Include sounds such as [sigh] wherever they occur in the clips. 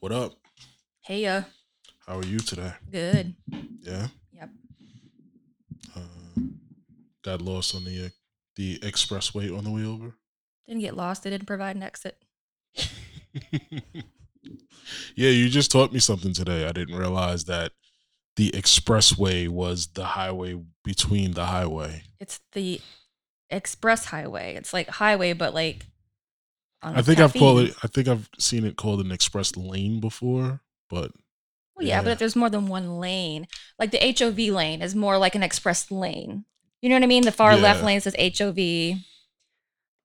What up? Hey, uh, How are you today? good. Yeah. Yep. Uh, got lost on the uh, the expressway on the way over. Didn't get lost. They didn't provide an exit. [laughs] yeah, you just taught me something today. I didn't realize that the expressway was the highway between the highway. It's the express highway. It's like highway, but like. I think I've called it. I think I've seen it called an express lane before, but Well, yeah, yeah. but if there's more than one lane, like the HOV lane is more like an express lane. You know what I mean? The far left lane says HOV.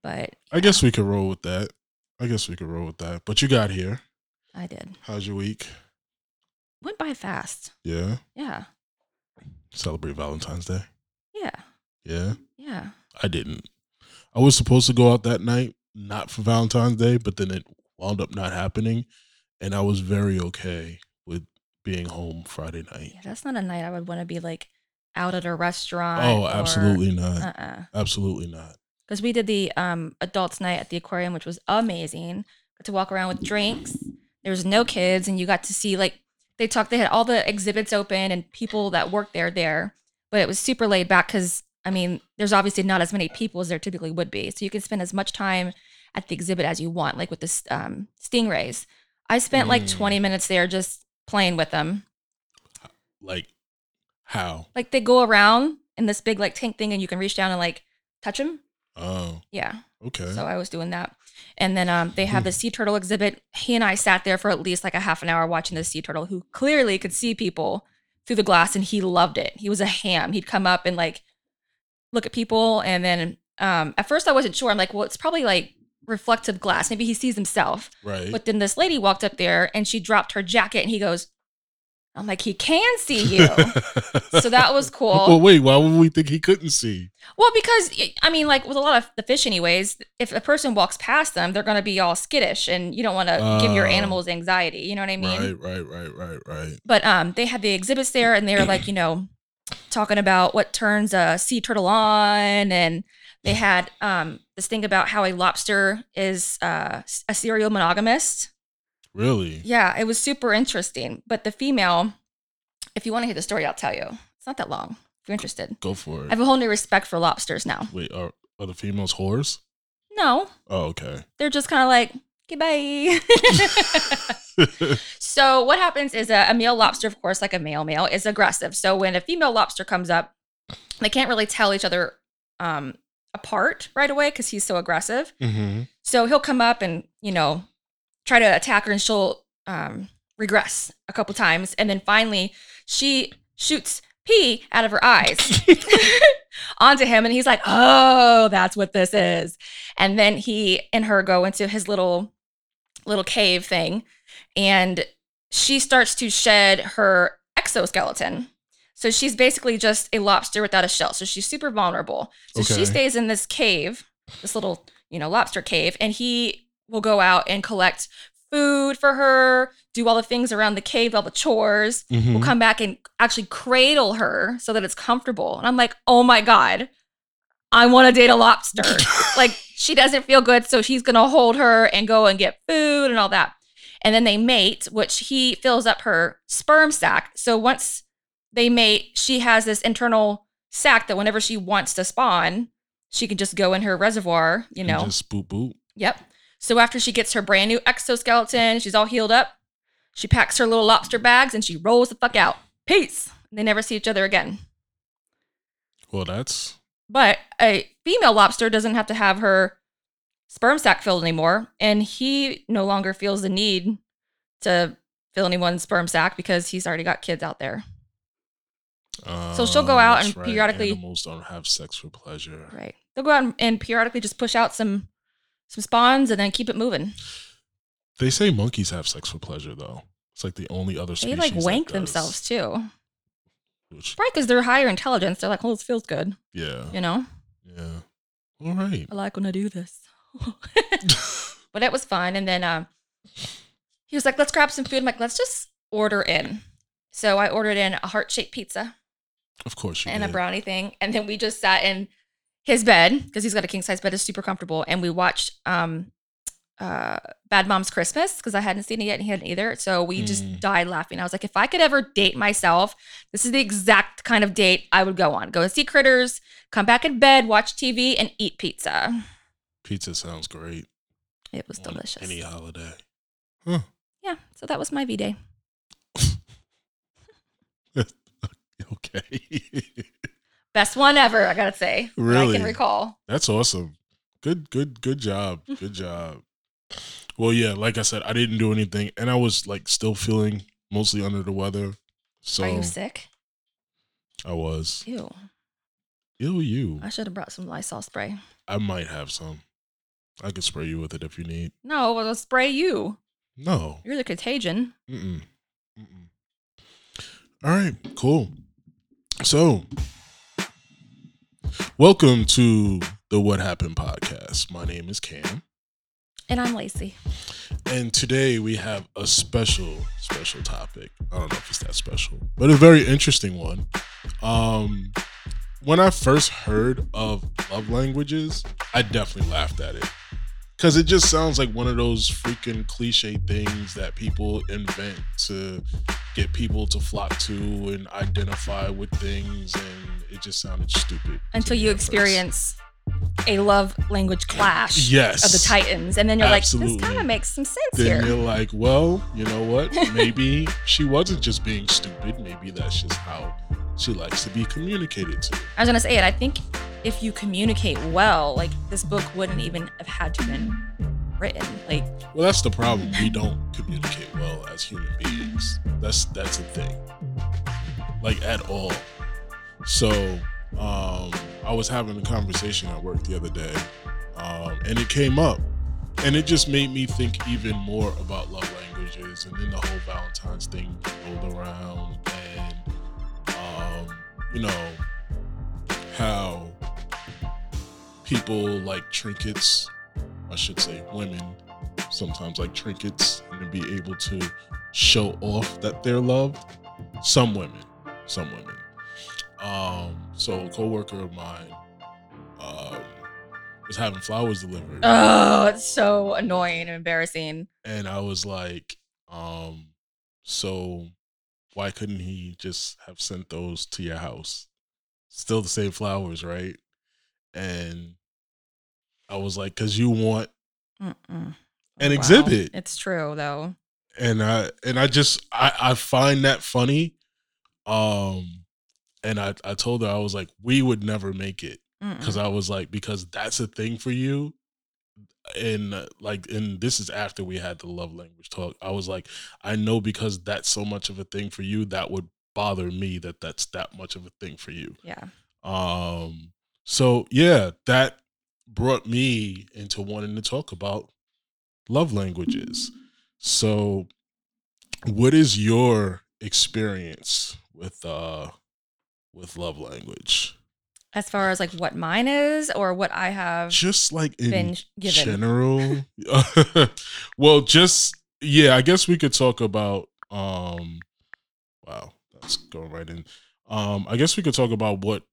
But I guess we could roll with that. I guess we could roll with that. But you got here. I did. How's your week? Went by fast. Yeah. Yeah. Celebrate Valentine's Day. Yeah. Yeah. Yeah. I didn't. I was supposed to go out that night, not for Valentine's Day, but then it wound up not happening. And I was very okay with being home Friday night. Yeah. That's not a night I would want to be like out at a restaurant. Oh, absolutely not. Uh uh Absolutely not. because we did the um adults night at the aquarium which was amazing got to walk around with drinks there was no kids and you got to see like they talked they had all the exhibits open and people that worked there there but it was super laid back because i mean there's obviously not as many people as there typically would be so you can spend as much time at the exhibit as you want like with the um, stingrays i spent like Mm. 20 minutes there just playing with them Like, how? like they go around in this big like tank thing and you can reach down and like touch them Oh, yeah okay. So I was doing that. And then um, they Hmm. have the sea turtle exhibit. He and I sat there for at least like a half an hour watching the sea turtle, who clearly could see people through the glass and he loved it. He was a ham. He'd come up and like look at people. And then um, at first I wasn't sure. I'm like, well, it's probably like reflective glass. Maybe he sees himself. right. But then this lady walked up there and she dropped her jacket and he goes, I'm like, he can see you. [laughs] so that was cool. Well, wait, why would we think he couldn't see? Well, because I mean, like with a lot of the fish, anyways, if a person walks past them, they're going to be all skittish, and you don't want to give your Oh. animals anxiety. You know what I mean? Right, right, right, right, right. But um, they had the exhibits there, and they were like, [clears throat] you know, talking about what turns a sea turtle on, and they had um this thing about how a lobster is uh, a serial monogamist. Really? Yeah, it was super interesting. But the female, if you want to hear the story, I'll tell you. It's not that long. If you're interested, Go for it. I have a whole new respect for lobsters now. Wait, are, are the females whores? No, Oh, okay. they're just kind of like, [laughs] [laughs] so what happens is a, a male lobster, of course, like a male male, is aggressive. So when a female lobster comes up, they can't really tell each other um, apart right away because he's so aggressive. hmm So he'll come up and you know try to attack her, and she'll um, regress a couple times, and then finally she shoots pee out of her eyes [laughs] onto him, and he's like, "Oh, that's what this is." And then he and her go into his little little cave thing, and she starts to shed her exoskeleton. So she's basically just a lobster without a shell. So she's super vulnerable. So Okay. she stays in this cave, this little, you know, lobster cave, and he will go out and collect food for her, do all the things around the cave, all the chores. Mhm. Will come back and actually cradle her so that it's comfortable. And I'm like, oh my God, I want to date a lobster. [laughs] like she doesn't feel good, so he's gonna hold her and go and get food and all that. And then they mate, which he fills up her sperm sac. So once they mate, she has this internal sac that whenever she wants to spawn, she can just go in her reservoir, you And know. just boop boop. Yep. So after she gets her brand new exoskeleton, she's all healed up. She packs her little lobster bags and she rolls the fuck out. Peace. They never see each other again. Well, that's But a female lobster doesn't have to have her sperm sac filled anymore, and he no longer feels the need to fill anyone's sperm sac because he's already got kids out there. So she'll go uh, out and periodically- Animals don't have sex for pleasure. Right. They'll go out and, and periodically just push out some some spawns and then keep it moving. They say monkeys have sex for pleasure, though. It's like the only other species. They like wank themselves too. Which, Probably because they're higher intelligence. They're like, oh, this feels good. yeah, You know? Yeah. All right. I like when I do this. [laughs] but it was fun. And then um, he was like, let's grab some food. I'm like, let's just order in. So I ordered in a heart shaped pizza of course you and a brownie thing. And then we just sat in his bed because he's got a king size bed, is super comfortable. And we watched um, uh, Bad Moms Christmas because I hadn't seen it yet and he hadn't either. So we just Mm. died laughing. I was like, if I could ever date myself, this is the exact kind of date I would go on. Go and see critters, come back in bed, watch TV, and eat pizza. Pizza sounds great. It was on delicious. Any holiday. Huh. Yeah, so that was my V Day. [laughs] Okay. Best one ever, I gotta say. that I can recall. That's awesome. Good, good, good job. [laughs] Good job. Well, yeah, like I said, I didn't do anything, and I was like still feeling mostly under the weather. So Are you sick? I was. Ew. Ew, you. I should have brought some Lysol spray. I might have some. I could spray you with it if you need. No, I'll spray you. No. You're the contagion. Mm-mm. Mm-mm. All right, cool. So, welcome to the What Happened podcast. My name is Cam, And I'm Lacey. and today we have a special, special topic. I don't know if it's that special, but a very interesting one. Um, when I first heard of love languages, I definitely laughed at it. Because it just sounds like one of those freaking cliche things that people invent to get people to flock to and identify with things. And it just sounded stupid. Until you experience a love language clash Yes. of the Titans. And then you're like, this kind of makes some sense Then here. you're like, well, you know what? [laughs] Maybe she wasn't just being stupid. Maybe that's just how she likes to be communicated to. I was gonna say it. I think if you communicate well, like this book wouldn't even have had to been written. Like, Well, that's the problem. We don't communicate well as human beings. That's that's a thing. Like at all. So, um, I was having a conversation at work the other day, um, and it came up, and it just made me think even more about love languages, and then the whole Valentine's thing rolled around, and um, you know how people like trinkets I should say women sometimes like trinkets and be able to show off that they're loved. Some women, some women. Um, so a coworker of mine um, was having flowers delivered, oh, it's so annoying and embarrassing. and I was like, um, so why couldn't he just have sent those to your house? Still the same flowers, right? And I was like, because you want Mm-mm. an Wow. exhibit. It's true though. and I and I just I I find that funny. Um, and I I told her I was like we would never make it because I was like because that's a thing for you, and uh, like and this is after we had the love language talk. I was like I know because that's so much of a thing for you that would bother me that that's that much of a thing for you. Yeah. Um, so yeah, that brought me into wanting to talk about love languages. So, what is your experience with uh with love language? As far as like what mine is or what I have Just like in general. [laughs] well, just yeah, I guess we could talk about um wow, that's going right in. Um I guess we could talk about what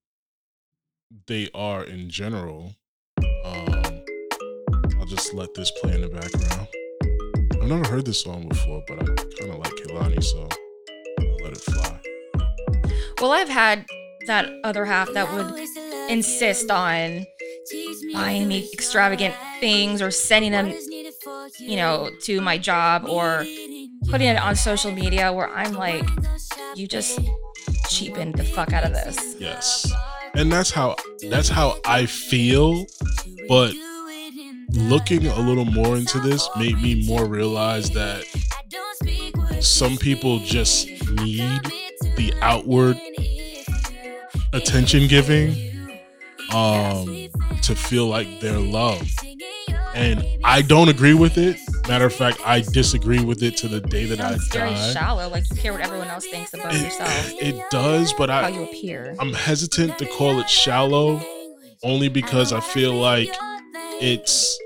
they are in general. Um I'll just let this play in the background. I've never heard this song before, but I kind of like Kehlani, so I'll let it fly. Well, I've had that other half that would insist on buying me extravagant things or sending them, you know, to my job or putting it on social media where I'm like, you just cheapened the fuck out of this. Yes. And that's how that's how I feel, but looking a little more into this made me more realize that some people just need the outward attention giving um to feel like they're loved and i don't agree with it matter of fact i disagree with it to the day that i Sounds very die shallow. Like you care what everyone else thinks about yourself, it, it does but how i you appear. i'm hesitant to call it shallow only because i feel like it's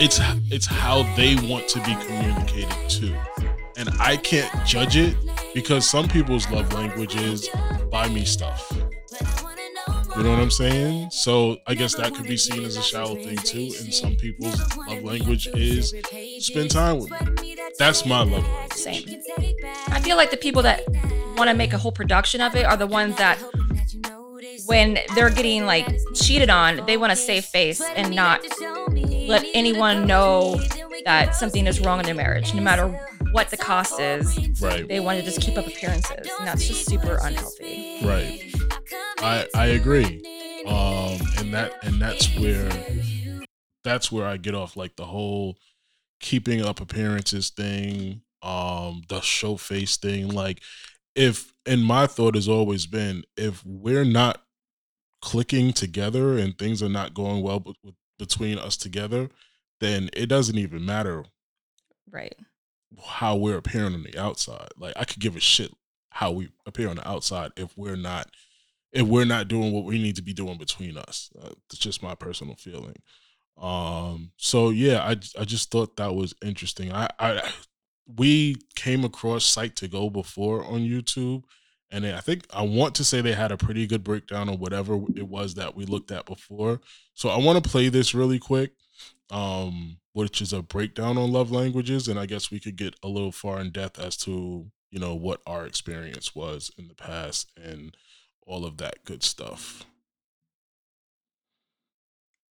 it's it's how they want to be communicated to and i can't judge it because some people's love language is buy me stuff You know what I'm saying? So I guess that could be seen as a shallow thing too. And some people's love language is spend time with me. That's my love language. Same. I feel like the people that want to make a whole production of it are the ones that when they're getting like cheated on, they want to save face and not let anyone know that something is wrong in their marriage, no matter what the cost is. Right. They want to just keep up appearances, and that's just super unhealthy. Right. I I agree. Um, and that and that's where that's where I get off like the whole keeping up appearances thing, um, the show face thing. Like, if and my thought has always been if we're not clicking together and things are not going well b- between us together, then it doesn't even matter Right. How we're appearing on the outside. Like I could give a shit how we appear on the outside if we're not if we're not doing what we need to be doing between us. Uh, it's just my personal feeling. Um so yeah, I I just thought that was interesting. I I we came across Psych2Go before on YouTube and I think I want to say they had a pretty good breakdown of whatever it was that we looked at before. So I want to play this really quick um, which is a breakdown on love languages, and I guess we could get a little far in depth as to you know what our experience was in the past and all of that good stuff.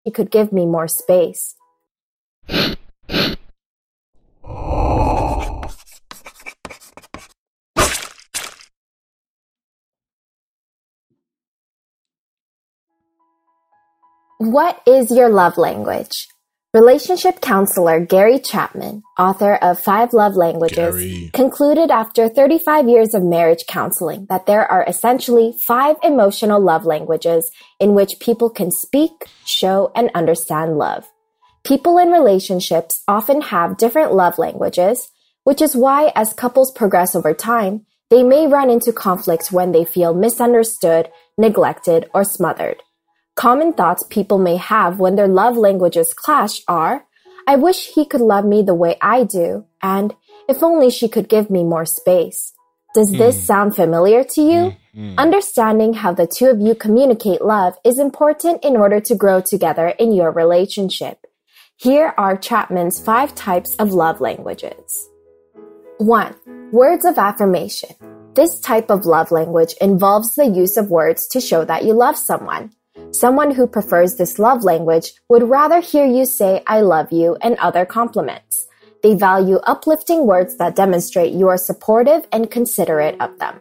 He could give me more space. What is your love language? Relationship counselor Gary Chapman, author of Five Love Languages, Gary. concluded after 35 years of marriage counseling that there are essentially five emotional love languages in which people can speak, show, and understand love. People in relationships often have different love languages, which is why as couples progress over time, they may run into conflicts when they feel misunderstood, neglected, or smothered. Common thoughts people may have when their love languages clash are, I wish he could love me the way I do, and if only she could give me more space. Does this Hmm. sound familiar to you? Mhm. Understanding how the two of you communicate love is important in order to grow together in your relationship. Here are Chapman's five types of love languages. 1. Words of affirmation. This type of love language involves the use of words to show that you love someone. Someone who prefers this love language would rather hear you say, I love you, and other compliments. They value uplifting words that demonstrate you are supportive and considerate of them.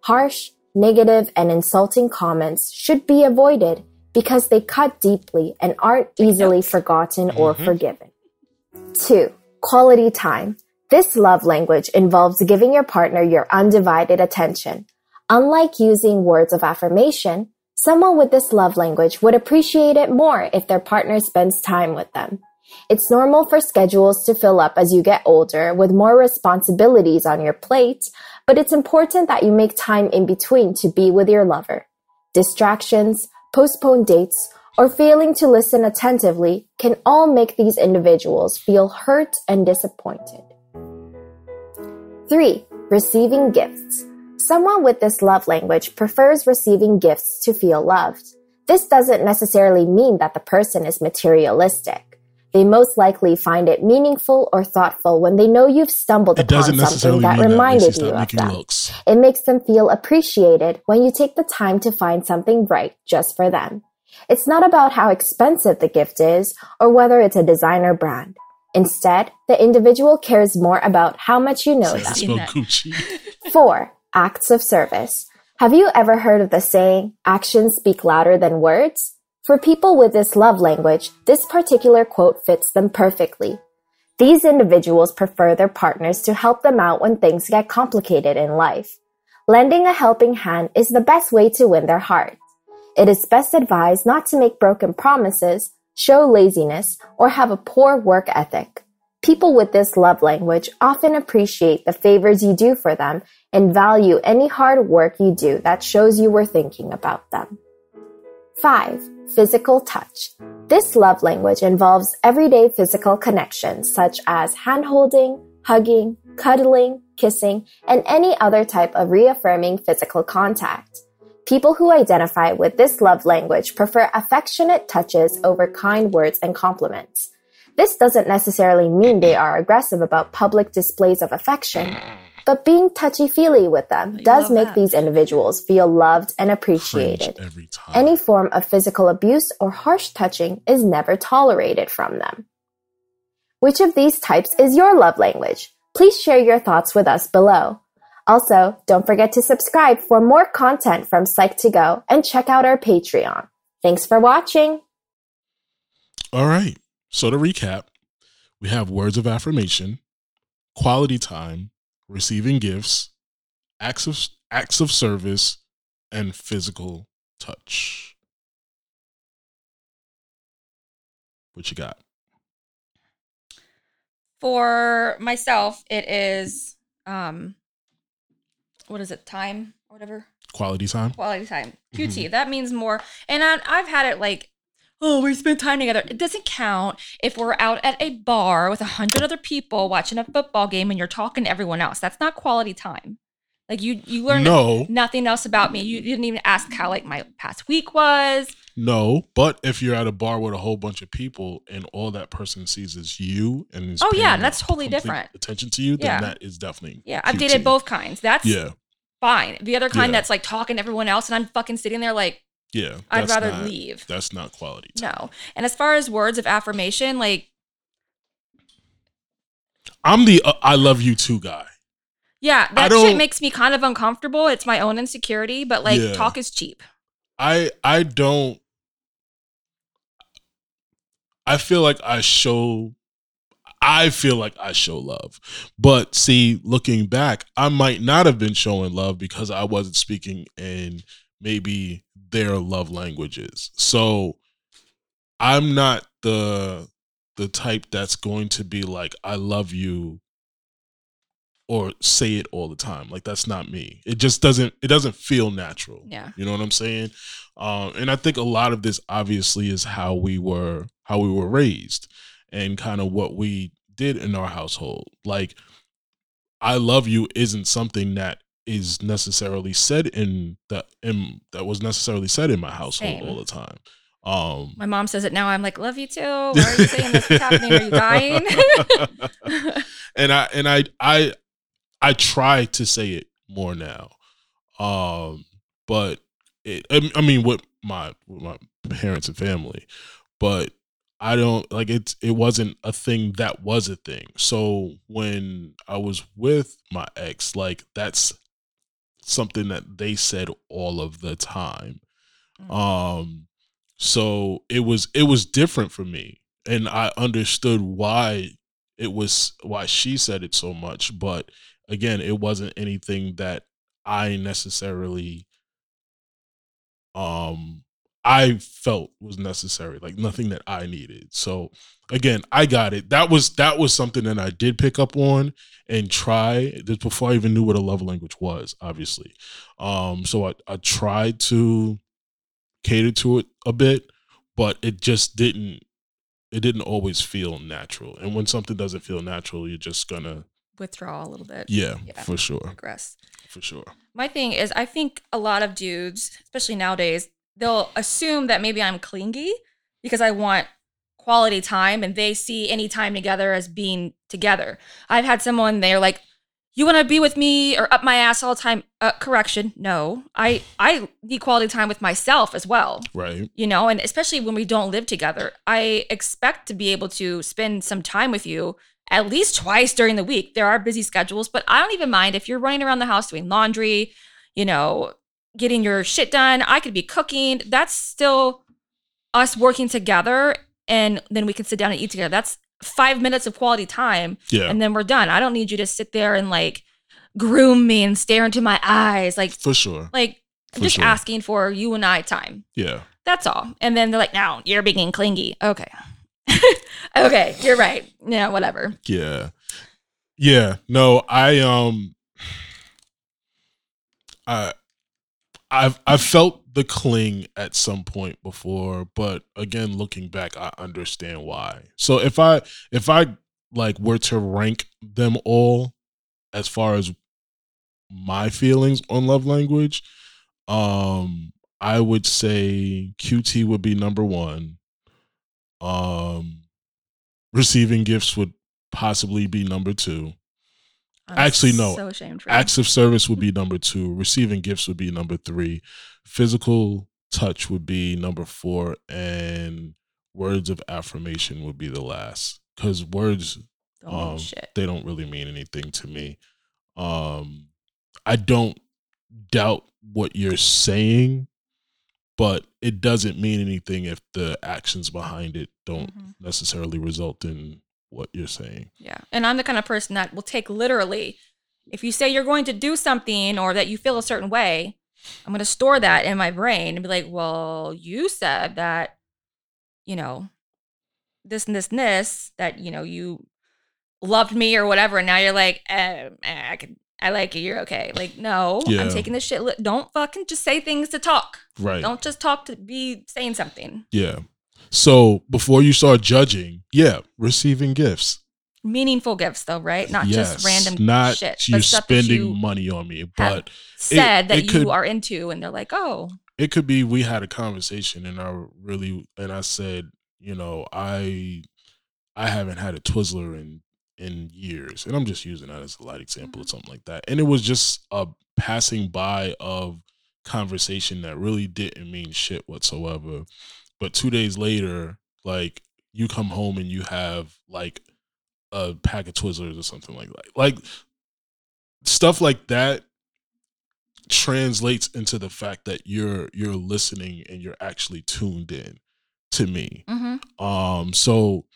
Harsh, negative, and insulting comments should be avoided because they cut deeply and aren't easily forgotten or Mhm. forgiven. 2. Quality time. This love language involves giving your partner your undivided attention. Unlike using words of affirmation, someone with this love language would appreciate it more if their partner spends time with them. It's normal for schedules to fill up as you get older with more responsibilities on your plate, but it's important that you make time in between to be with your lover. Distractions, postponed dates, or failing to listen attentively can all make these individuals feel hurt and disappointed. 3. Receiving gifts. Someone with this love language prefers receiving gifts to feel loved. This doesn't necessarily mean that the person is materialistic. They most likely find it meaningful or thoughtful when they know you've stumbled It upon something that mean that. reminded you of them. looks. It makes them feel appreciated when you take the time to find something right just for them. It's not about how expensive the gift is or whether it's a designer brand. Instead, the individual cares more about how much you know Says them. to Seen spell that. Gucci. 4. Acts of service. Have you ever heard of the saying, actions speak louder than words? For people with this love language, this particular quote fits them perfectly. These individuals prefer their partners to help them out when things get complicated in life. Lending a helping hand is the best way to win their heart. It is best advised not to make broken promises, show laziness, or have a poor work ethic. People with this love language often appreciate the favors you do for them and value any hard work you do that shows you were thinking about them. 5. Physical touch. This love language involves everyday physical connections such as hand holding, hugging, cuddling, kissing, and any other type of reaffirming physical contact. People who identify with this love language prefer affectionate touches over kind words and compliments. This doesn't necessarily mean they are aggressive about public displays of affection, but being touchy feely with them I does make that. these individuals feel loved and appreciated. every time. Any form of physical abuse or harsh touching is never tolerated from them. Which of these types is your love language? Please share your thoughts with us below. Also, don't forget to subscribe for more content from Psych2Go and check out our Patreon. Thanks for watching. All right. So to recap, we have words of affirmation, quality time, receiving gifts, acts of acts of service, and physical touch. What you got? For myself, it is um what is it, time or whatever? Quality time. Quality time. QT. Mhm. That means more and I, I've had it like Oh, we spent time together. It doesn't count if we're out at a bar with a hundred other people watching a football game and you're talking to everyone else. That's not quality time. Like you, you learn No, nothing else about me. You didn't even ask how like my past week was. no. But if you're at a bar with a whole bunch of people and all that person sees is you and is Oh, yeah, that's totally different. Attention to you, then Yeah. that is definitely Yeah, I've dated both kinds. That's Yeah, fine. The other kind Yeah. that's like talking to everyone else and I'm fucking sitting there like yeah. I'd rather not- leave. That's not quality time. No. And as far as words of affirmation, like I'm the uh, I love you too guy. yeah, that shit makes me kind of uncomfortable. It's my own insecurity, but like Yeah. talk is cheap. I I don't I feel like I show I feel like I show love. But see, looking back, I might not have been showing love because I wasn't speaking in maybe their love languages. So I'm not the the type that's going to be like I love you or say it all the time. Like that's not me. It just doesn't it doesn't feel natural. Yeah. You know what I'm saying? Um, and I think a lot of this obviously is how we were how we were raised and kind of what we did in our household. Like I love you isn't something that is necessarily said in that in that was necessarily said in my household Same. all the time. Um My mom says it now. I'm like, love you too. Why are you saying this? What's happening? Are you dying? [laughs] and I and I I I try to say it more now. Um but it I I mean with my with my parents and family, but I don't like it's it wasn't a thing that was a thing. So when I was with my ex, like that's something that they said all of the time. Mm. Um so it was it was different for me and I understood why it was why she said it so much, but again, it wasn't anything that I necessarily um I felt was necessary, like nothing that I needed. So again, I got it. That was that was something that I did pick up on and try this before I even knew what a love language was, obviously. Um so I, I tried to cater to it a bit, but it just didn't it didn't always feel natural. And when something doesn't feel natural, you're just gonna Withdraw a little bit. yeah, Yeah. for sure. Regress. For sure. My thing is, I think a lot of dudes, especially nowadays, they'll assume that maybe I'm clingy because I want quality time and they see any time together as being together. I've had someone, they're like, you want to be with me or up my ass all the time? Uh, correction, no. I I need quality time with myself as well. Right. you know, and especially when we don't live together, I expect to be able to spend some time with you at least twice during the week. There are busy schedules, but I don't even mind if you're running around the house doing laundry, you know, getting your shit done. I could be cooking. That's still us working together and then we can sit down and eat together. That's 5 minutes of quality time Yeah. and then we're done. I don't need you to sit there and like groom me and stare into my eyes like for sure. like I'm For just sure. asking for you and I time. Yeah. That's all. And then they're like, now you're being clingy. Okay. [laughs] okay, you're right. Yeah, whatever. Yeah. Yeah. No, I um [sighs] I I've I felt the cling at some point before, but again looking back I understand why. So if I if I like were to rank them all as far as my feelings on love language, Um, I would say QT would be number one. Um, receiving gifts would possibly be number two. I'm Actually, no. So ashamed for. Acts of service would be number two. Receiving gifts would be number three. Physical touch would be number four, and words of affirmation would be the last. Because words um, they don't really mean anything to me. Um, I don't doubt what you're saying, but it doesn't mean anything if the actions behind it don't Mhm. necessarily result in what you're saying. Yeah. And I'm the kind of person that will take literally. If you say you're going to do something or that you feel a certain way, I'm going to store that in my brain and be like, well, you said that, you know, this and this and this, that, you know, you loved me or whatever. And now you're like, eh, eh, I can, I like you. You're okay. Like, no, Yeah. I'm taking this shit. li- Don't fucking just say things to talk. Right. Don't just talk to be saying something. Yeah. So before you start judging, yeah, receiving gifts. Meaningful gifts, though, right? Not yes, just random not shit. you but spending you money on me, but said that it you could- are into, and they're like, oh, it could be we had a conversation and I really and I said, you know, I I haven't had a Twizzler in in years. And I'm just using that as a light example Mm-hmm. or something like that. And it was just a passing by of conversation that really didn't mean shit whatsoever. But two days later, like you come home and you have like a pack of Twizzlers or something like that. Like stuff like that translates into the fact that you're you're listening and you're actually tuned in to me. mm-hmm. Um so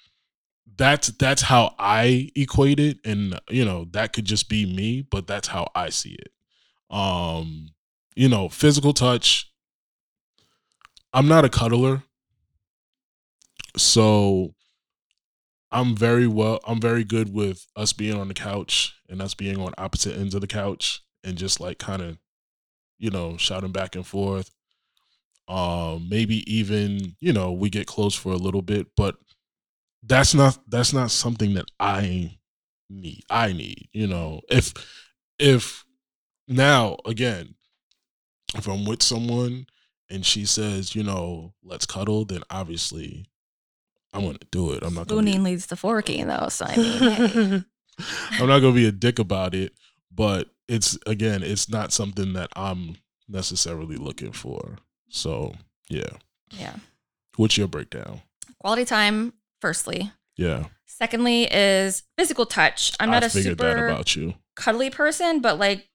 that's that's how I equate it and you know that could just be me but that's how I see it. Um you know physical touch I'm not a cuddler. So I'm very well I'm very good with us being on the couch and us being on opposite ends of the couch and just like kind of you know shouting back and forth. Um maybe even you know we get close for a little bit but that's not that's not something that i need i need you know? If if now again if i'm with someone and she says you know let's cuddle then obviously i'm gonna do it i'm not gonna be, leads to forking, though. So I mean, [laughs] hey. i'm not gonna be a dick about it but it's again it's not something that i'm necessarily looking for so yeah yeah. what's your breakdown Quality time, firstly. yeah Secondly, is physical touch. I'm not I a figured super that about you cuddly person, but like,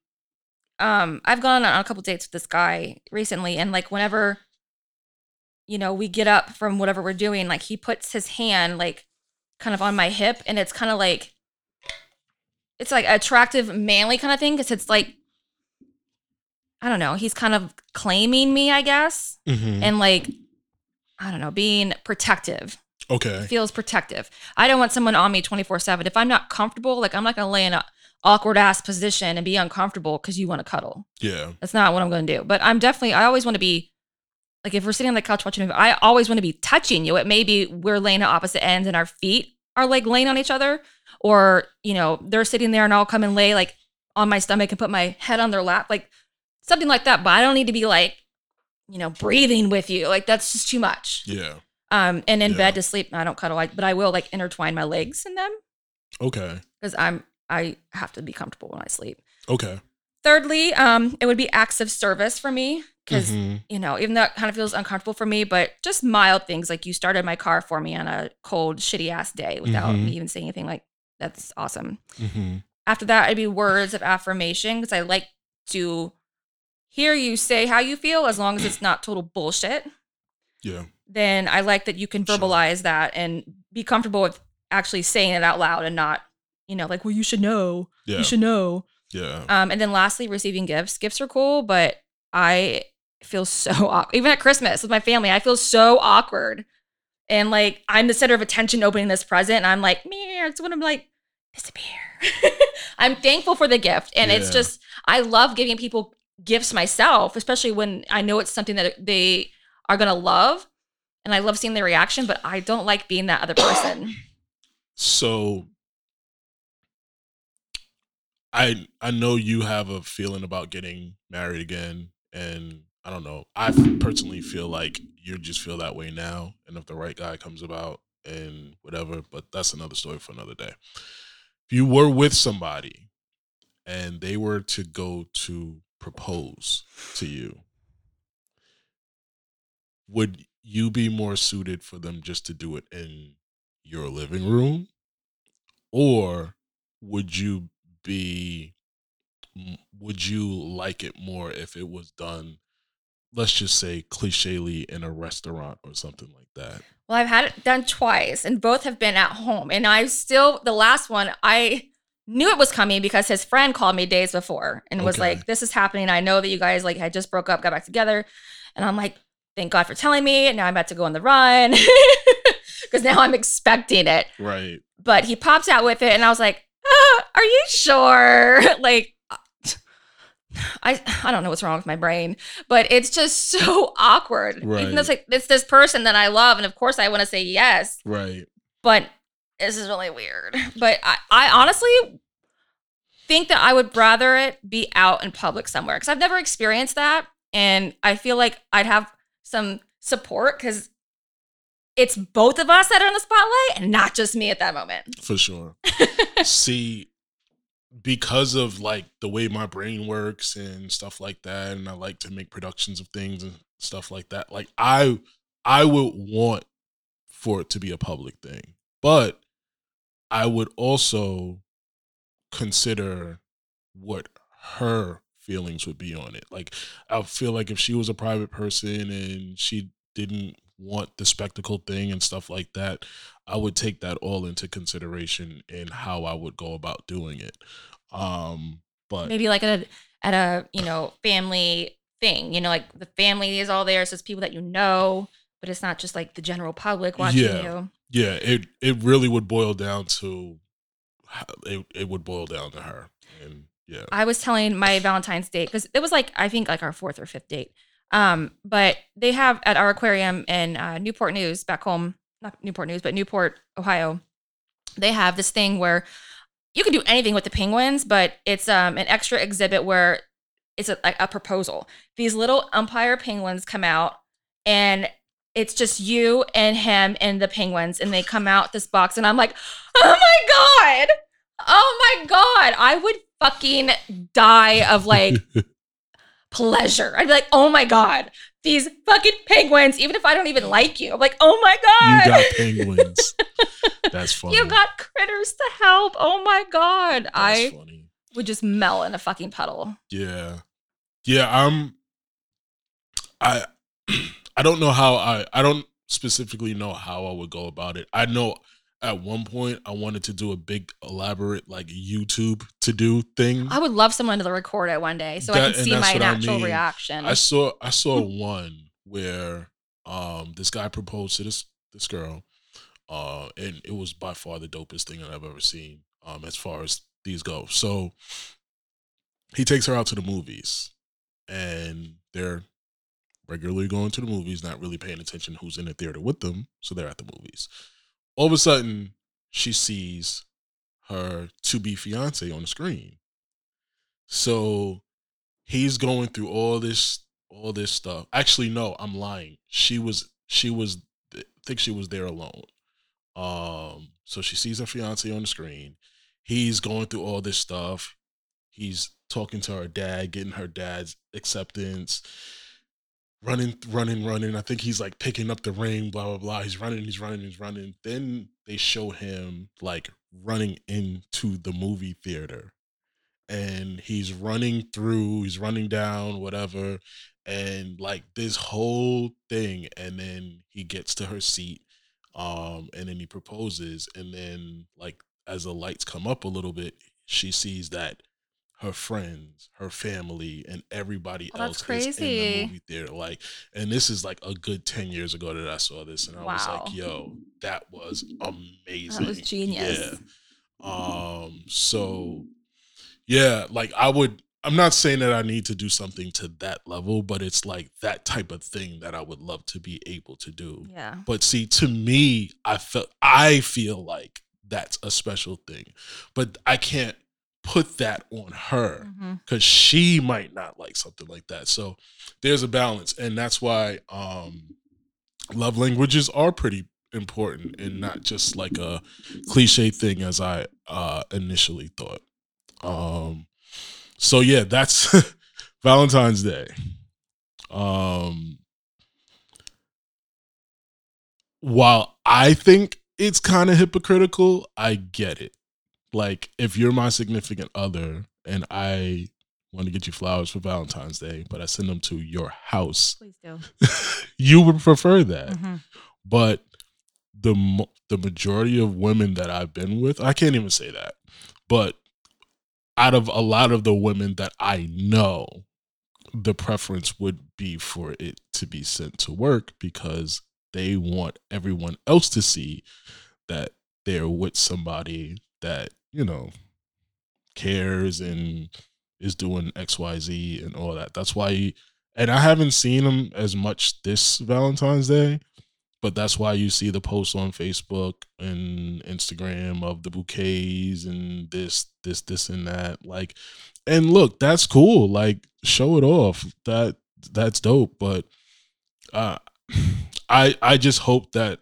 um, I've gone on a couple dates with this guy recently, and like, whenever, you know, we get up from whatever we're doing, like, he puts his hand like kind of on my hip, and it's kind of like, it's like attractive, manly kind of thing, because it's like, I don't know, he's kind of claiming me, I guess, Mhm. and like, I don't know, being protective okay feels protective. I don't want someone on me 24 7. If I'm not comfortable, like I'm not going to lay in a awkward ass position and be uncomfortable because you want to cuddle. yeah That's not what I'm going to do. But I'm definitely, I always want to be, like if we're sitting on the couch watching a movie, I always want to be touching you. It may be we're laying at opposite ends and our feet are like laying on each other, or, you know, they're sitting there and I'll come and lay like on my stomach and put my head on their lap, like something like that. But I don't need to be like, you know, breathing with you. Like that's just too much. yeah Um, and in Yeah. bed to sleep, I don't cuddle, I, but I will like intertwine my legs in them okay because I'm I have to be comfortable when I sleep. okay Thirdly, um, it would be acts of service for me because Mhm. you know even though it kind of feels uncomfortable for me, but just mild things like you started my car for me on a cold, shitty ass day without Mhm. me even saying anything. Like that's awesome. Mhm. After that, it'd be words of affirmation because I like to hear you say how you feel as long as it's not total bullshit. yeah then I like that you can Sure. verbalize that and be comfortable with actually saying it out loud and not, you know, like, well, you should know. yeah You should know. yeah Um, and then lastly, receiving gifts. Gifts are cool, but I feel so awkward. Even at Christmas with my family, I feel so awkward. And like, I'm the center of attention opening this present, and I'm like, me, I just want to like disappear. [laughs] I'm thankful for the gift. And it's just, I love giving people gifts myself, especially when I know it's something that they are going to love. And I love seeing their reaction, but I don't like being that other person. So I I know you have a feeling about getting married again And I don't know. I personally feel like you just feel that way now. And if the right guy comes about and whatever, but that's another story for another day. If you were with somebody and they were to go to propose to you, would you be more suited for them just to do it in your living room? Or would you be would you like it more if it was done let's just say clichely in a restaurant or something like that. Well i've had it done twice and both have been at home and i still the last one i knew it was coming because his friend called me days before and was like this is happening. I know that you guys like had just broke up got back together. And i'm like thank god for telling me. And now i'm about to go on the run. [laughs] Because now i'm expecting it. Right. But he pops out with it and i was like ah, are you sure? [laughs] Like I I don't know what's wrong with my brain, but it's just [laughs] so awkward. Even though Right. it's like it's this person that I love, and of course I want to say yes, right but this is really weird. But I, I honestly think that I would rather it be out in public somewhere because I've never experienced that, and I feel like I'd have some support because it's both of us that are in the spotlight and not just me at that moment. for sure [laughs] see because of like the way my brain works and stuff like that and i like to make productions of things and stuff like that like i i would want for it to be a public thing but i would also consider what her feelings would be on it. Like i feel like if she was a private person and she didn't want the spectacle thing and stuff like that I would take that all into consideration in how I would go about doing it. Um, but maybe like at a at a you know family thing you know like the family is all there so it's people that you know but it's not just like the general public watching Yeah. you yeah, it it really would boil down to it. It would boil down to her, and yeah, i was telling my valentine's date because it was like i think like our fourth or fifth date um but they have at our aquarium in uh, newport news back home not newport news but newport ohio they have this thing where you can do anything with the penguins but it's um an extra exhibit where it's a, a proposal. These little umpire penguins come out and it's just you and him and the penguins and they come out this box and i'm like oh my god! Oh my god! I would fucking die of like [laughs] pleasure i'd be like oh my god these fucking penguins even if i don't even like you i'm like oh my God. you got [laughs] penguins. That's funny. you got critters to help oh my god That's i funny. would just melt in a fucking puddle Yeah. Yeah, I'm I [clears throat] I don't know how I I don't specifically know how I would go about it. I know at one point I wanted to do a big elaborate like YouTube to do thing. i would love someone to record it one day so i can see my what I natural mean. reaction I saw I saw one where um this guy proposed to this this girl. Uh and it was by far the dopest thing that I've ever seen um as far as these go. So he takes her out to the movies and they're regularly going to the movies, not really paying attention who's in the theater with them. So they're at the movies. All of a sudden, she sees her to be fiance on the screen. So he's going through all this all this stuff. Actually, no, I'm lying. She was she was I think she was there alone. Um, so she sees her fiance on the screen. He's going through all this stuff. He's talking to her dad, getting her dad's acceptance, running, running, running. I think he's like picking up the ring, blah, blah, blah. He's running, he's running, he's running. Then they show him like running into the movie theater. And he's running through, he's running down, whatever. And like this whole thing. And then he gets to her seat. Um, and then he proposes. And then like as the lights come up a little bit, she sees that her friends, her family, and everybody Oh, else is in the movie theater. Like, and this is like a good ten years ago that I saw this, and I was like, "Yo, that was amazing. that was genius Yeah. Um. So, yeah, like I would. I'm not saying that I need to do something to that level, but it's like that type of thing that I would love to be able to do. yeah But see, to me, I felt I feel like that's a special thing. But I can't put that on her because she might not like something like that. So there's a balance, and that's why um, love languages are pretty important and not just like a cliche thing as I uh, initially thought. Um, so yeah, that's [laughs] Valentine's Day. Um, while I think it's kind of hypocritical, I get it. Like if you're my significant other and I want to get you flowers for Valentine's Day, but I send them to your house, Please do. [laughs] you would prefer that. Mhm. But the the majority of women that I've been with, I can't even say that, but out of a lot of the women that I know, the preference would be for it to be sent to work because they want everyone else to see that they're with somebody that, you know, cares and is doing XYZ and all that. That's why and I haven't seen him as much this Valentine's Day, but that's why you see the posts on Facebook and Instagram of the bouquets and this, this, this, and that. Like, and look, that's cool. Like, show it off. That that's dope. But uh, [sighs] I I just hope that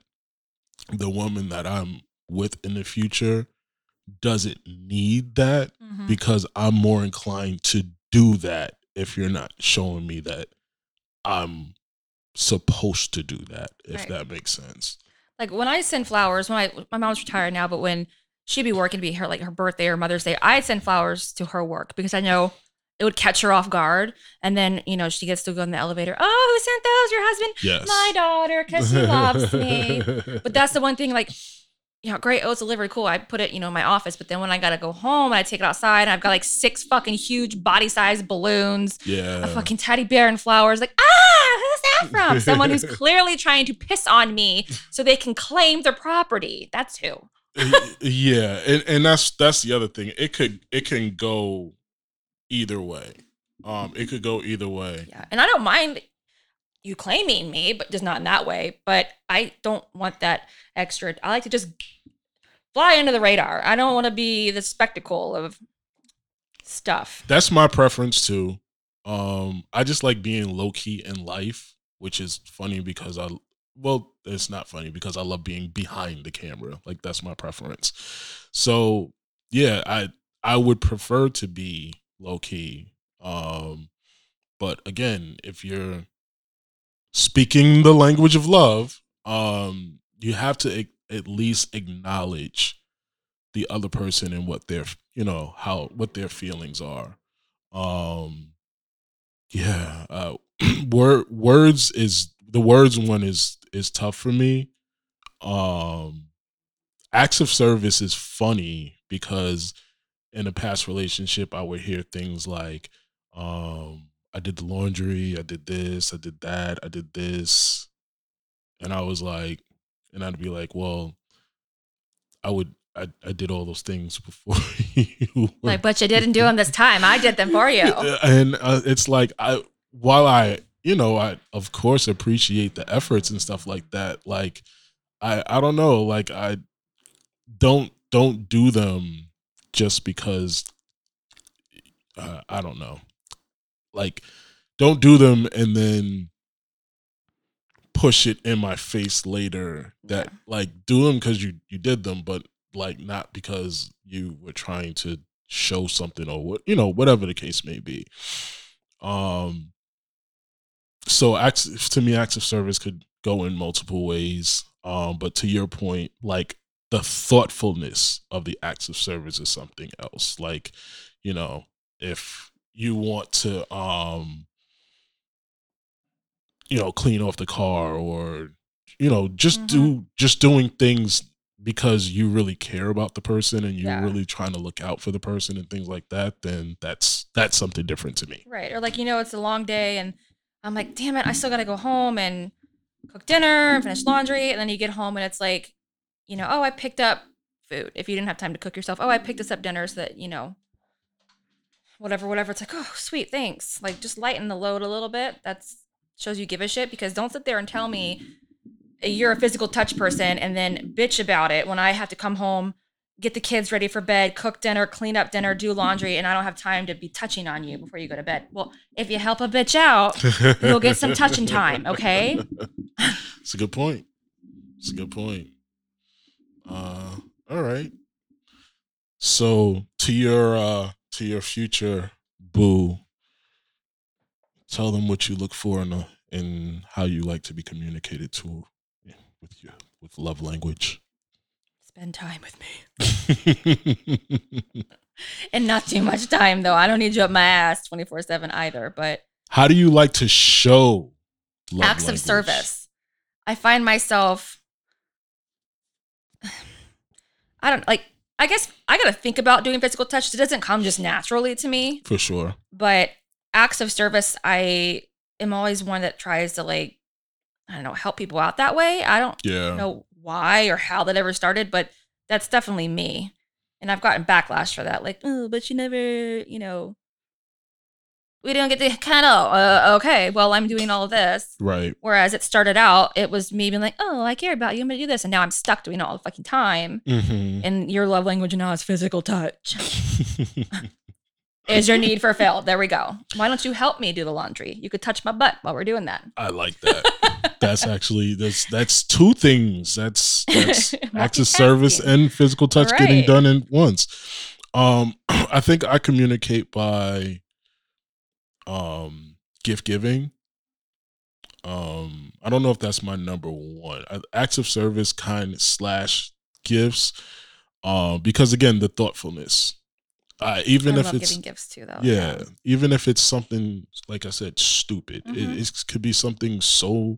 the woman that I'm with in the future doesn't need that Mhm. because I'm more inclined to do that if you're not showing me that I'm supposed to do that, if Right. that makes sense. like when I send flowers, when I my mom's retired now, but when she'd be working be her like her birthday or Mother's Day, I'd send flowers to her work because I know it would catch her off guard. And then, you know, she gets to go in the elevator. Oh, who sent those? Your husband? Yes. My daughter, because she loves me. [laughs] But that's the one thing, like, you know, great, oh, it's delivered, cool. I put it, you know, in my office. But then when I gotta go home and I take it outside, and I've got like six fucking huge body size balloons, yeah. a fucking teddy bear and flowers. Like, ah, who's that from? [laughs] Someone who's clearly trying to piss on me so they can claim their property. That's who. yeah, and, and that's that's the other thing. It could it can go either way. Um, it could go either way. Yeah. And I don't mind you claiming me, but just not in that way. But I don't want that extra. I like to just fly under the radar. I don't want to be the spectacle of stuff. That's my preference too. Um, I just like being low key in life, which is funny because I well, it's not funny because I love being behind the camera. Like that's my preference. So yeah, I I would prefer to be low key. Um, but again, if you're speaking the language of love, um, you have to at least acknowledge the other person and what their you know how what their feelings are. Um, yeah, uh, [clears throat] word words is the words one is is tough for me. Um, acts of service is funny because in a past relationship I would hear things like, um, I did the laundry, I did this, I did that, I did this. And I was like, and I'd be like, well, I would, I, I did all those things before [laughs] you. Like, but you didn't do them this time. I did them for you. [laughs] and uh, it's like I while I you know I of course appreciate the efforts and stuff like that like I I don't know like I don't don't do them just because uh, I don't know like don't do them and then push it in my face later that Yeah. like do them because you you did them but like not because you were trying to show something or what you know whatever the case may be um so acts to me acts of service could go in multiple ways um but to your point like the thoughtfulness of the acts of service is something else like you know if you want to um you know clean off the car or you know just do just doing things because you really care about the person and you're Yeah. really trying to look out for the person and things like that then that's that's something different to me Right. Or like, you know, it's a long day and I'm like, damn it, I still gotta go home and cook dinner and finish laundry. And then you get home and it's like, you know, oh, I picked up food. If you didn't have time to cook yourself, oh, I picked us up dinner so that, you know, whatever, whatever. It's like, oh, sweet, thanks. Like just lighten the load a little bit. That's shows you give a shit because don't sit there and tell me you're a physical touch person and then bitch about it when I have to come home get the kids ready for bed, cook dinner, clean up dinner, do laundry, and I don't have time to be touching on you before you go to bed. Well, if you help a bitch out, you'll get some touching time, okay? [laughs] It's a good point. It's a good point. Uh, all right. So to your uh to your future boo, tell them what you look for in a, in how you like to be communicated to with you with love language. Spend time with me. [laughs] and not too much time though. I don't need you up my ass 24/7 either, but how do you like to show love acts language? of service. I find myself [sighs] I don't like I guess I got to think about doing physical touch. It doesn't come just naturally to me, For sure. but acts of service I am always one that tries to like I don't know, help people out that way. I don't Yeah. know why or how that ever started, but that's definitely me. And I've gotten backlash for that. Like, oh, but you never, you know, we don't get to kind of, uh, okay, well, I'm doing all this. Right. Whereas it started out, it was me being like, oh, I care about you. I'm going to do this. And now I'm stuck doing it all the fucking time. hmm And your love language now is physical touch. [laughs] [laughs] is your need for fill. There we go. Why don't you help me do the laundry? You could touch my butt while we're doing that. I like that. that's actually that's that's two things. That's that's [laughs] acts of service and physical touch getting done in once. Um, [clears throat] I think I communicate by um gift giving. Um, I don't know if that's my number one. Uh, Acts of service kind slash gifts. Um, because again, the thoughtfulness. Uh, even I if it's giving gifts too, though. yeah, even if it's something like I said, stupid. Mhm. It, it could be something so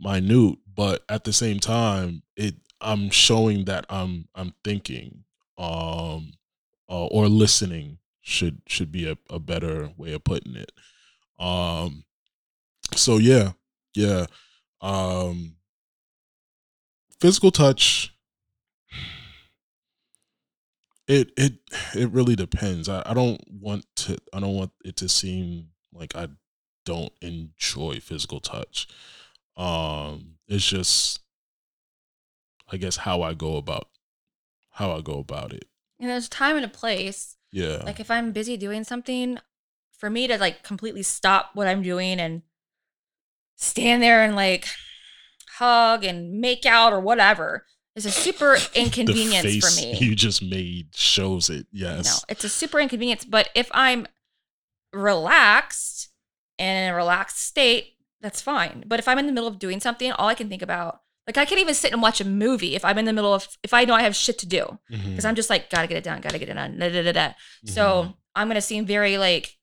minute, but at the same time, it I'm showing that I'm I'm thinking, um, uh, or listening should should be a, a better way of putting it. Um, so yeah, yeah, um, physical touch. It it it really depends. I, I don't want to I don't want it to seem like I don't enjoy physical touch. Um it's just I guess how I go about how I go about it. And there's time and a place. Yeah. Like if I'm busy doing something, for me to like completely stop what I'm doing and stand there and like hug and make out or whatever is a super [laughs] inconvenience for me. you just made shows it. Yes. No, it's a super inconvenience. But if I'm relaxed and in a relaxed state, that's fine. But if I'm in the middle of doing something, all I can think about, like I can't even sit and watch a movie if I'm in the middle of, if I know I have shit to do, because I'm just like, gotta get it done, gotta get it done. Da, da, da, da. Mhm. So I'm gonna seem very like,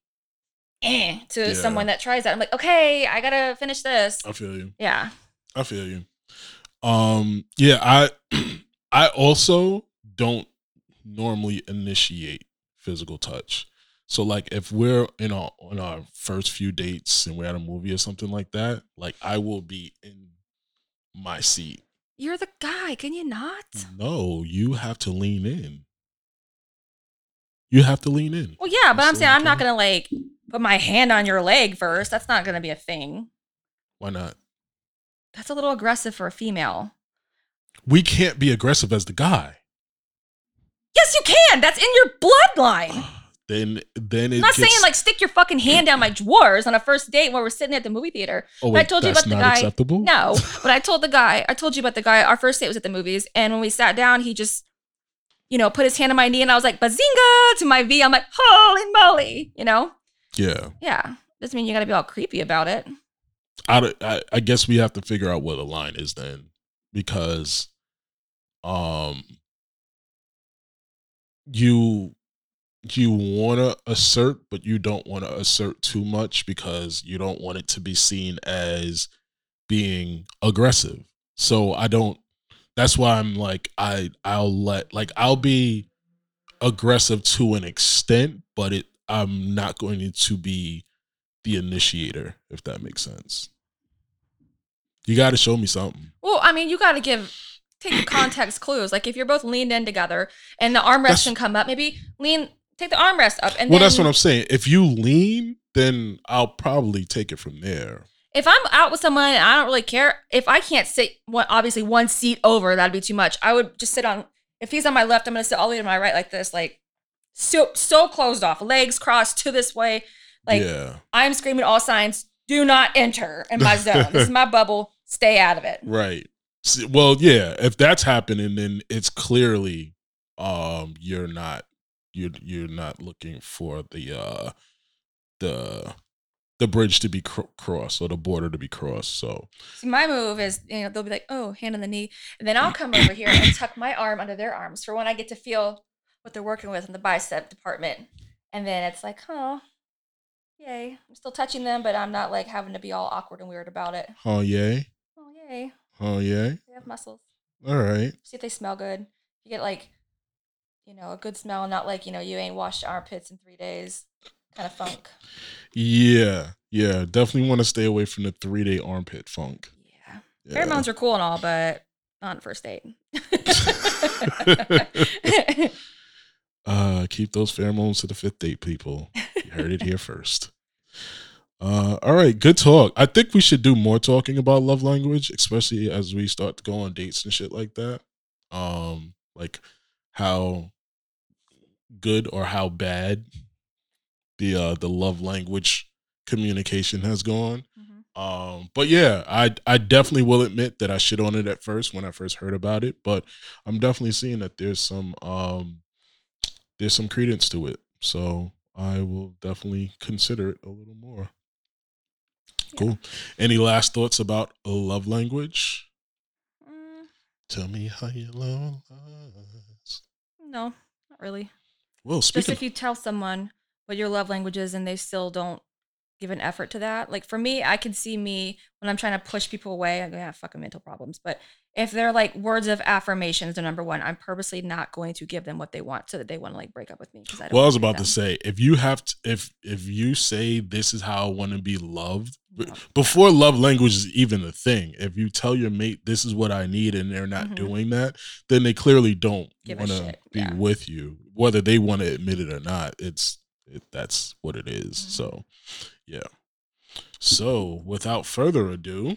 eh, to Yeah. someone that tries that. I'm like, okay, I gotta finish this. I feel you. Yeah. I feel you. Um, yeah, I [clears throat] I also don't normally initiate physical touch. So like if we're in our on our first few dates and we're at a movie or something like that, like I will be in my seat. You're the guy. Can you not? No, you have to lean in. You have to lean in. Well, yeah, but I'm saying I'm not gonna like put my hand on your leg first. That's not gonna be a thing. Why not? That's a little aggressive for a female. We can't be aggressive as the guy. Yes, you can. That's in your bloodline. [sighs] Then then I'm not gets, saying like stick your fucking hand down my drawers on a first date when we're sitting at the movie theater. oh, I told you about the guy- acceptable. No, [laughs] but I told the guy, I told you about the guy. Our first date was at the movies, and when we sat down, he just, you know, put his hand on my knee, and I was like, "Bazinga!" to my V. I'm like, "Holy moly!" You know? Yeah. Yeah, doesn't mean you got to be all creepy about it. I, I I guess we have to figure out what the line is then because um you you want to assert but you don't want to assert too much because you don't want it to be seen as being aggressive. So i don't that's why i'm like i i'll let like i'll be aggressive to an extent but it i'm not going to be the initiator if that makes sense. You got to show me something. Well, I mean, you got to give take the context clues. Like if you're both leaned in together and the armrest can come up, maybe lean, take the armrest up, and well then that's what i'm saying if you lean then i'll probably take it from there if I'm out with someone and I don't really care, if I can't sit one, obviously one seat over, that'd be too much. I would just sit on If he's on my left, I'm gonna sit all the way to my right like this, like so so closed off, legs crossed to this way. Like yeah, I'm screaming all signs, do not enter in my zone. this is [laughs] my bubble. Stay out of it. right. Well, yeah, if that's happening, then it's clearly um you're not you're you're not looking for the uh the the bridge to be cr- crossed or the border to be crossed. So See, my move is, you know, they'll be like, oh, hand on the knee. And then I'll come over here and [coughs] tuck my arm under their arms for when I get to feel what they're working with in the bicep department. And then it's like, oh, yay. I'm still touching them, but I'm not like having to be all awkward and weird about it. oh yay, Oh, yay. oh yay. They have muscles. All right. See if they smell good. You get like, you know, a good smell, not like, you know, you ain't washed your armpits in three days kind of funk. Yeah, yeah. Definitely want to stay away from the three day armpit funk. Yeah. Yeah. Pheromones are cool and all, but not on first date. [laughs] uh, keep those pheromones to the fifth date, people. You heard it here first. Uh, all right, good talk. I think we should do more talking about love language, especially as we start to go on dates and shit like that. Um, like how good or how bad the uh the love language communication has gone. Mhm. Um, but yeah, I I definitely will admit that I shit on it at first when I first heard about it, but I'm definitely seeing that there's some um there's some credence to it. So I will definitely consider it a little more. Cool. Any last thoughts about a love language? Mm, Tell me how you love us. no, not really. Well, Just if you tell someone what your love language is and they still don't give an effort to that. Like for me, I can see me when I'm trying to push people away. I go have fucking mental problems. But if they're like words of affirmations, the number one, I'm purposely not going to give them what they want so that they want to like break up with me I don't. well, I was about to say, if you have to, if if you say this is how I want to be loved, No. before love language is even a thing, if you tell your mate this is what I need and they're not Mhm. doing that, then they clearly don't want to be yeah. with you, whether they want to admit it or not. It's it, that's what it is. Mhm. So, yeah. So, without further ado,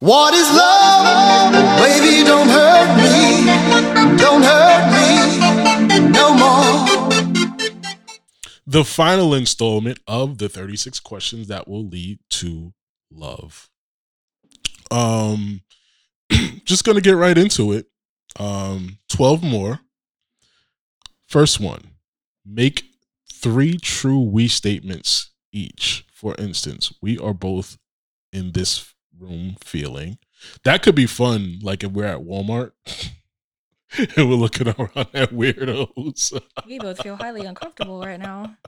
What is love? Baby, don't hurt me. Don't hurt me no more. the final installment of the 36 questions that will lead to love. Um [clears throat] just going to get right into it. Um 12 more. First one. Make 3 true we statements each. For instance, we are both in this room feeling. That could be fun like if we're at Walmart [laughs] and we're looking [laughs] around at weirdos. We both feel highly uncomfortable right now. [laughs]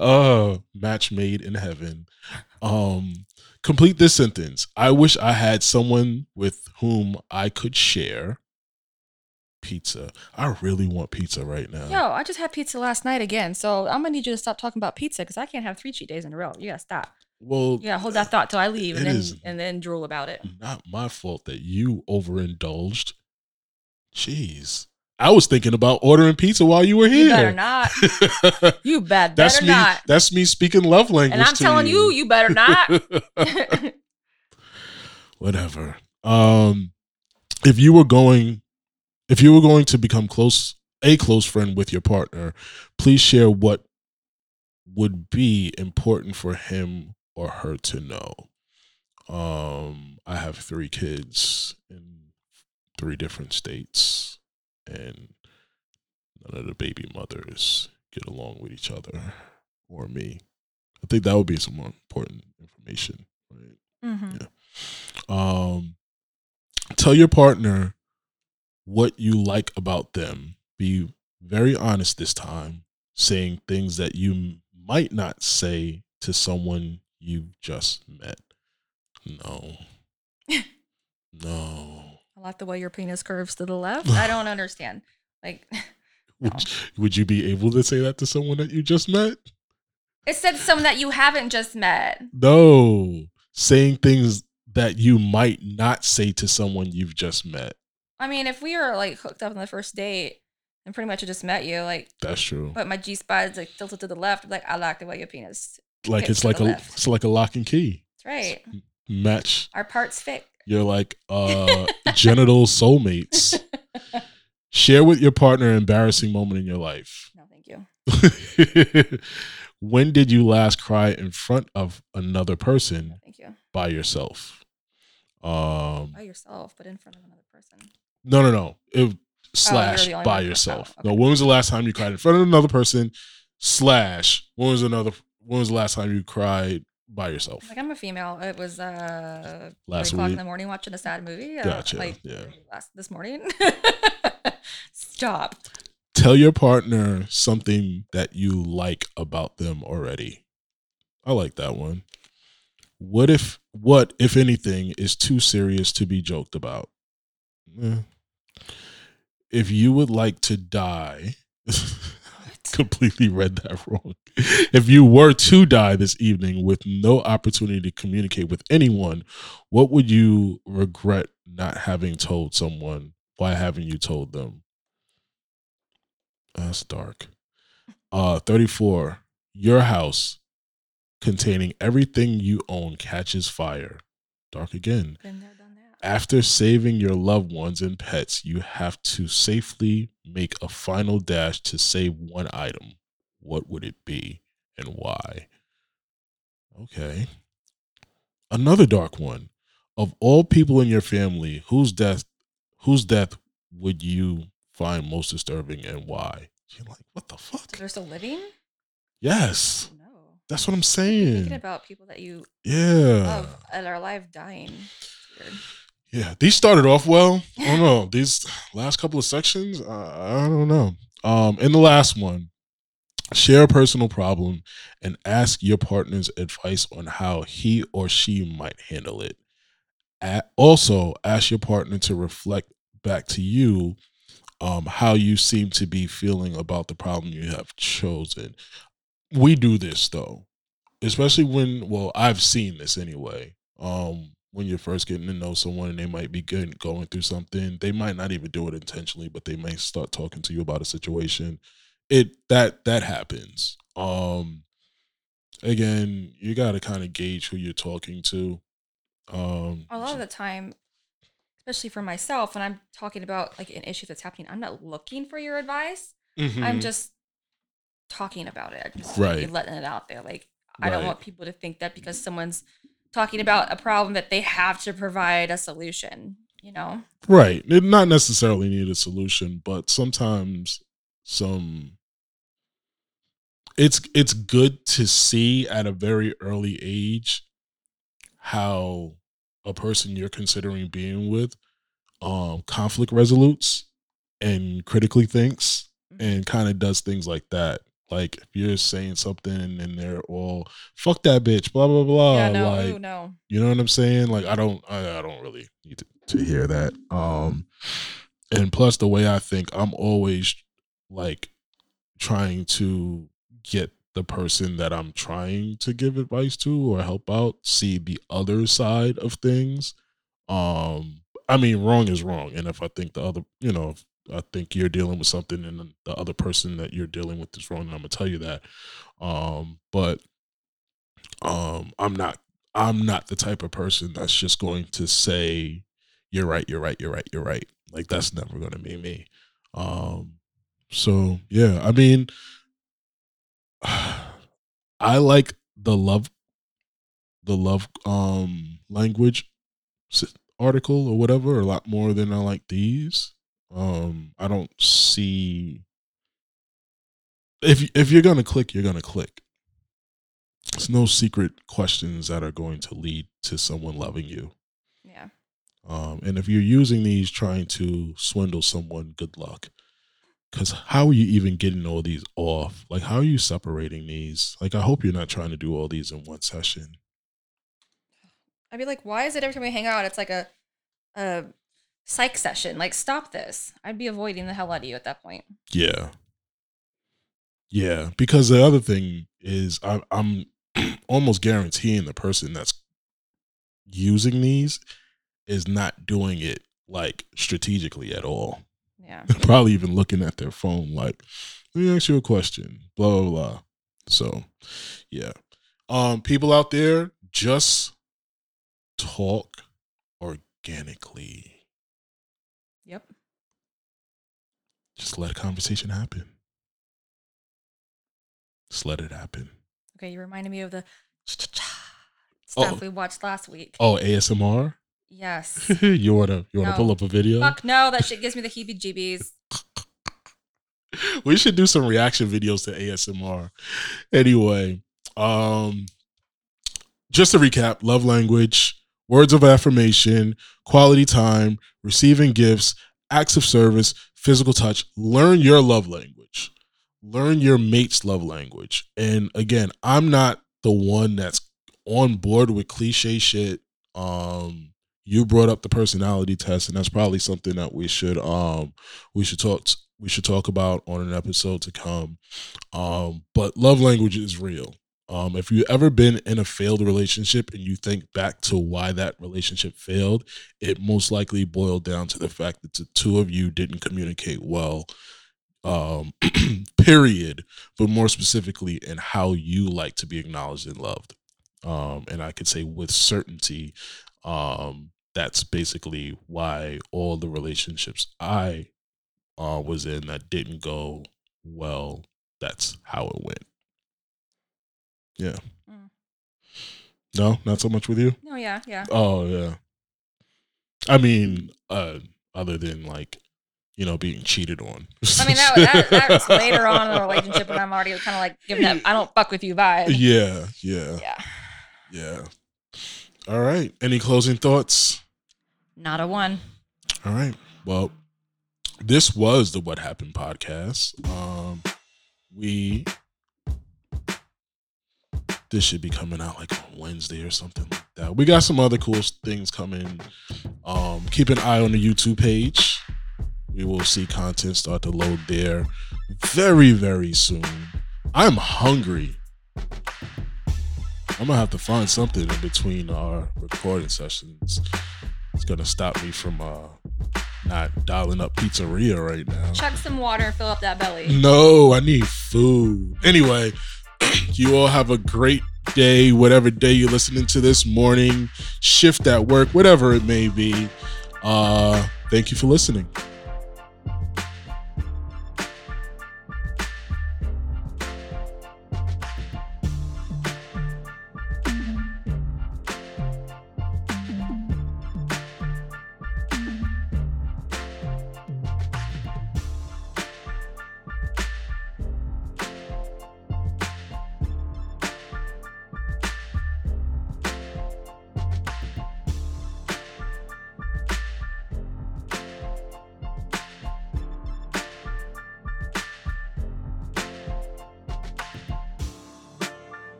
Oh, match made in heaven. Um, complete this sentence. I wish I had someone with whom I could share pizza. I really want pizza right now. Yo, I just had pizza last night again, so I'm gonna need you to stop talking about pizza because I can't have three cheat days in a row. You gotta stop. Well, yeah, hold that thought till I leave and then and then drool about it. not my fault that you overindulged. Jeez. I was thinking about ordering pizza while you were here. You better not. [laughs] You bet that's better me. not. That's me speaking love language. And I'm telling you, you better not. [laughs] [laughs] whatever. Um, if you were going, if you were going to become close, a close friend with your partner, please share what would be important for him or her to know. Um, I have three kids in three different states, and none of the baby mothers get along with each other or me. I think that would be some more important information, right? Mhm. um tell your partner what you like about them be very honest this time saying things that you might not say to someone you just met no [laughs] no I like the way your penis curves to the left. [laughs] I don't understand. Like [laughs] would, would you be able to say that to someone that you just met it said someone that you haven't just met. no saying things that you might not say to someone you've just met I mean, if we were like hooked up on the first date and pretty much I just met you, like that's true but my G spot is like tilted to the left, like I like the way your penis. Like it's like a left. it's like a lock and key That's right. match Our parts fit. you're like [laughs] uh genital soulmates [laughs] Share with your partner an embarrassing moment in your life. No, thank you. [laughs] when did you last cry in front of another person No, thank you. by yourself? Um, By yourself, but in front of another person. no, no, no. It, slash the only by oh, yourself. okay. No, when was the last time you cried in front of another person? Slash, when was another? When was the last time you cried by yourself? Like I'm a female. It was uh Last three o'clock in the morning watching a sad movie. Uh, Gotcha, Like yeah. last this morning. [laughs] Stop. Tell your partner something that you like about them already. I like that one. What if what if anything is too serious to be joked about? Eh. If you would like to die, [laughs] [laughs] completely read that [laughs] wrong. If you were to die this evening with no opportunity to communicate with anyone, what would you regret not having told someone? Why haven't you told them? That's dark. Uh 34. Your house containing everything you own catches fire. Dark again. Been there, done that. After saving your loved ones and pets, you have to safely make a final dash to save one item. What would it be and why? Okay. Another dark one. Of all people in your family, whose death whose death would you find most disturbing and why? You're like, what the So fuck? they're still living? Yes. No. That's what I'm saying. Thinking about people that you Yeah. love and are alive dying. It's weird. Yeah, these started off well. I don't know. These last couple of sections, uh, I don't know. Um, in the last one, share a personal problem and ask your partner's advice on how he or she might handle it. A- also, ask your partner to reflect back to you um, how you seem to be feeling about the problem you have chosen. We do this though, especially when, well, I've seen this anyway. Um, when you're first getting to know someone and they might be good, going through something, they might not even do it intentionally, but they may start talking to you about a situation. It that that happens. Um, again, you got to kind of gauge who you're talking to. Um, A lot of the time, especially for myself, when I'm talking about like an issue that's happening, I'm not looking for your advice. I'm mhm. just talking about it. I'm just Right. letting it out there. Like I don't want people to think that because someone's talking about a problem that they have to provide a solution. You know? Right. It not necessarily need a solution, but sometimes some it's it's good to see at a very early age how a person you're considering being with um conflict resolutes and critically thinks and kind of does things like that. Like if you're saying something and they're all fuck that bitch, blah blah blah. yeah. No. like ooh, no. you know what I'm saying? Like I don't I, I don't really need to, to hear that. Um and plus the way I think I'm always like trying to get the person that I'm trying to give advice to or help out see the other side of things. Um I mean wrong is wrong and if I think the other, you know, I think you're dealing with something and the other person that you're dealing with is wrong, And I'm gonna tell you that. Um but um I'm not I'm not the type of person that's just going to say you're right, you're right, you're right, you're right. Like that's never to be me. Um so yeah, I mean [sighs] I like the love the love um language article or whatever a lot more than I like these. Um I don't see if if you're to click, you're to click. It's no secret questions that are going to lead to someone loving you. Yeah. Um, and if you're using these trying to swindle someone, good luck. Because how are you even getting all these off? Like, how are you separating these? Like, I hope you're not trying to do all these in one session. I'd be like, why is it every time we hang out, it's like a a psych session? Like, stop this. I'd be avoiding the hell out of you at that point. Yeah. Yeah. Because the other thing is, I, I'm [clears throat] almost guaranteeing the person that's using these is not doing it like strategically at all. Yeah. [laughs] probably even looking at their phone like let me ask you a question blah blah blah so yeah um people out there just talk organically Yep. Just let a conversation happen. Just let it happen. Okay, you reminded me of the Oh. [tsk] stuff we watched last week. Oh, ASMR. Yes. [laughs] you wanna you wanna No. pull up a video? Fuck no, that shit gives me the [laughs] heebie-jeebies. we should do some reaction videos to ASMR. Anyway, um just to recap, love language, words of affirmation, quality time, receiving gifts, acts of service, physical touch. Learn your love language. Learn your mate's love language. And again, I'm not the one that's on board with cliche shit. Um you brought up the personality test and that's probably something that we should um we should talk we should talk about on an episode to come. Um, but love language is real. Um, if you've ever been in a failed relationship and you think back to why that relationship failed, it most likely boiled down to the fact that the two of you didn't communicate well. Um, [clears throat] period. But more specifically, in how you like to be acknowledged and loved. Um, and I could say with certainty, um, that's basically why all the relationships I uh, was in that didn't go well. That's how it went. Yeah. Mm. No, not so much with you. No, yeah, yeah. Oh yeah. I mean, uh, other than like, you know, being cheated on. I mean, that, that, that was [laughs] later on in the relationship when I'm already kind of like giving that I don't fuck with you vibe. yeah, yeah, Yeah. yeah. All right. Any closing thoughts? Not a one. All right. Well, this was the What Happened podcast. Um, we this should be coming out like on Wednesday or something like that. We got some other cool things coming. Um, keep an eye on the YouTube page. We will see content start to load there very, very soon. I'm hungry. I'm gonna have to find something in between our recording sessions. It's gonna stop me from uh not dialing up pizzeria right now. Chuck some water and fill up that belly. No, I need food. Anyway, you all have a great day, whatever day you're listening to this morning, shift at work, whatever it may be. Uh, thank you for listening.